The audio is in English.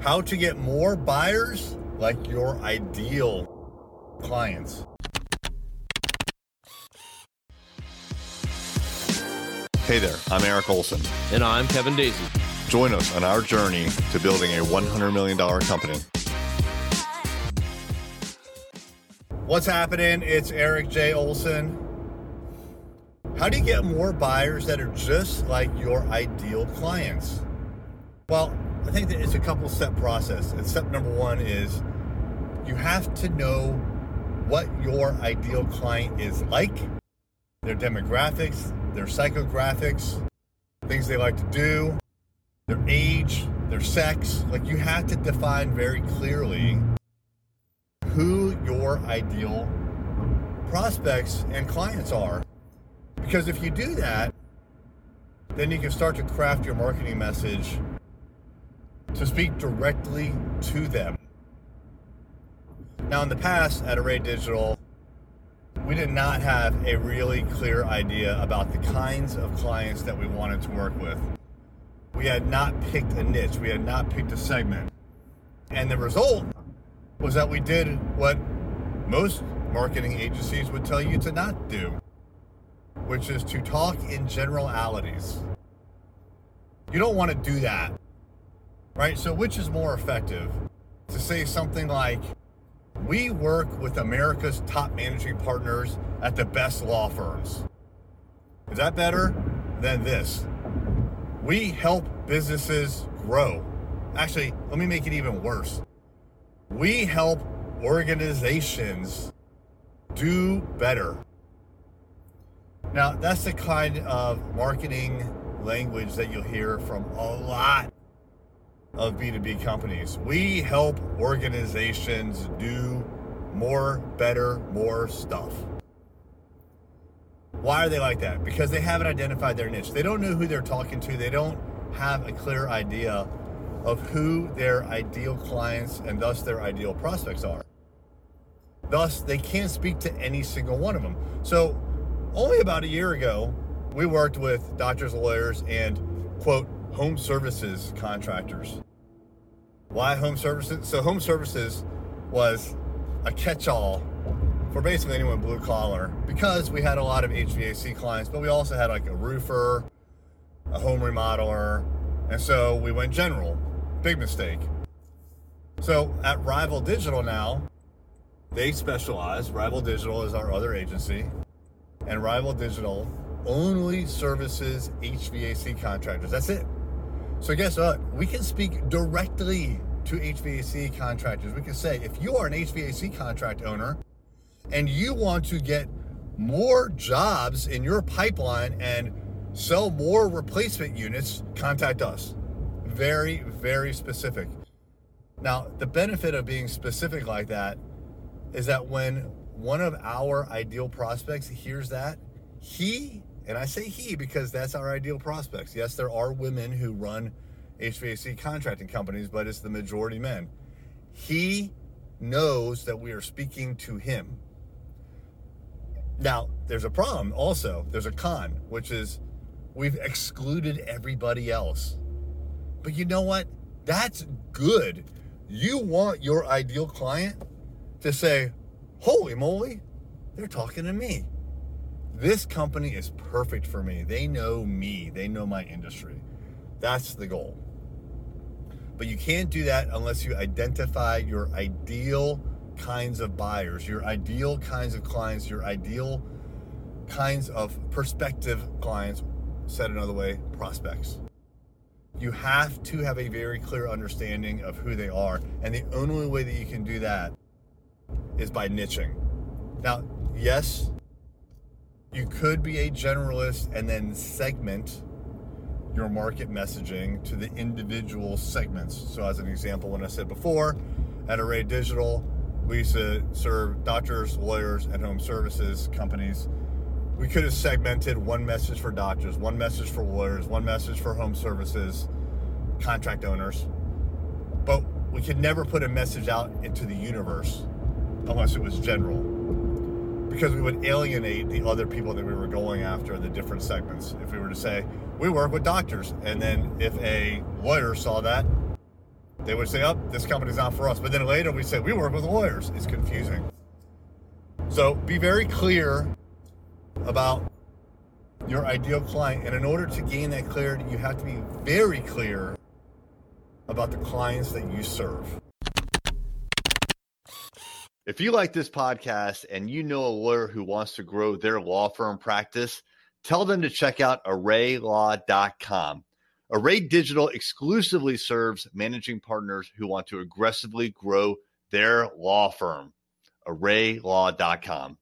How to get more buyers like your ideal clients. Hey there, I'm Eric Olson. And I'm Kevin Daisey. Join us on our journey to building a $100 million company. What's happening? It's Eric J. Olson. How do you get more buyers that are just like your ideal clients? Well, I think that it's a couple step process. And step number one is you have to know what your ideal client is like, their demographics, their psychographics, things they like to do, their age, their sex. Like you have to define very clearly who your ideal prospects and clients are. Because if you do that, then you can start to craft your marketing message to speak directly to them. Now, in the past at Array Digital, we did not have a really clear idea about the kinds of clients that we wanted to work with. We had not picked a niche, we had not picked a segment. And the result was that we did what most marketing agencies would tell you to not do, which is to talk in generalities. You don't want to do that right? So, which is more effective? To say something like, we work with America's top managing partners at the best law firms. Is that better than this? We help businesses grow. Actually, let me make it even worse. We help organizations do better. Now, that's the kind of marketing language that you'll hear from a lot of B2B companies. We help organizations do more, better, more stuff. Why are they like that? Because they haven't identified their niche. They don't know who they're talking to. They don't have a clear idea of who their ideal clients and thus their ideal prospects are. Thus, they can't speak to any single one of them. So, only about a year ago, we worked with doctors, lawyers, and quote, home services contractors. Why home services? So, home services was a catch all for basically anyone blue collar because we had a lot of HVAC clients, but we also had like a roofer, a home remodeler, and so we went general. Big mistake. So, at Rival Digital now, they specialize. Rival Digital is our other agency, and Rival Digital only services HVAC contractors. That's it. So guess what? We can speak directly to HVAC contractors. We can say, if you are an HVAC contract owner and you want to get more jobs in your pipeline and sell more replacement units, contact us. Very, very specific. Now, the benefit of being specific like that is that when one of our ideal prospects hears that, he and I say he because that's our ideal prospects. Yes, there are women who run HVAC contracting companies, but it's the majority men. He knows that we are speaking to him. Now, there's a problem also. There's a con, which is we've excluded everybody else. But you know what? That's good. You want your ideal client to say, Holy moly, they're talking to me this company is perfect for me. They know me, they know my industry. That's the goal. But you can't do that unless you identify your ideal kinds of buyers, your ideal kinds of clients, your ideal kinds of prospective clients, said another way, prospects. You have to have a very clear understanding of who they are. And the only way that you can do that is by niching. Now, yes, you could be a generalist and then segment your market messaging to the individual segments. So, as an example, when I said before, at Array Digital, we used to serve doctors, lawyers, and home services companies. We could have segmented one message for doctors, one message for lawyers, one message for home services, contract owners. But we could never put a message out into the universe unless it was general because we would alienate the other people that we were going after the different segments. If we were to say, we work with doctors, and then if a lawyer saw that, They would say, oh, this company's not for us. But then later we say, we work with lawyers. It's confusing. So be very clear about your ideal client. And in order to gain that clarity, you have to be very clear about the clients that you serve. If you like this podcast and you know a lawyer who wants to grow their law firm practice, tell them to check out arraylaw.com. Array Digital exclusively serves managing partners who want to aggressively grow their law firm. arraylaw.com.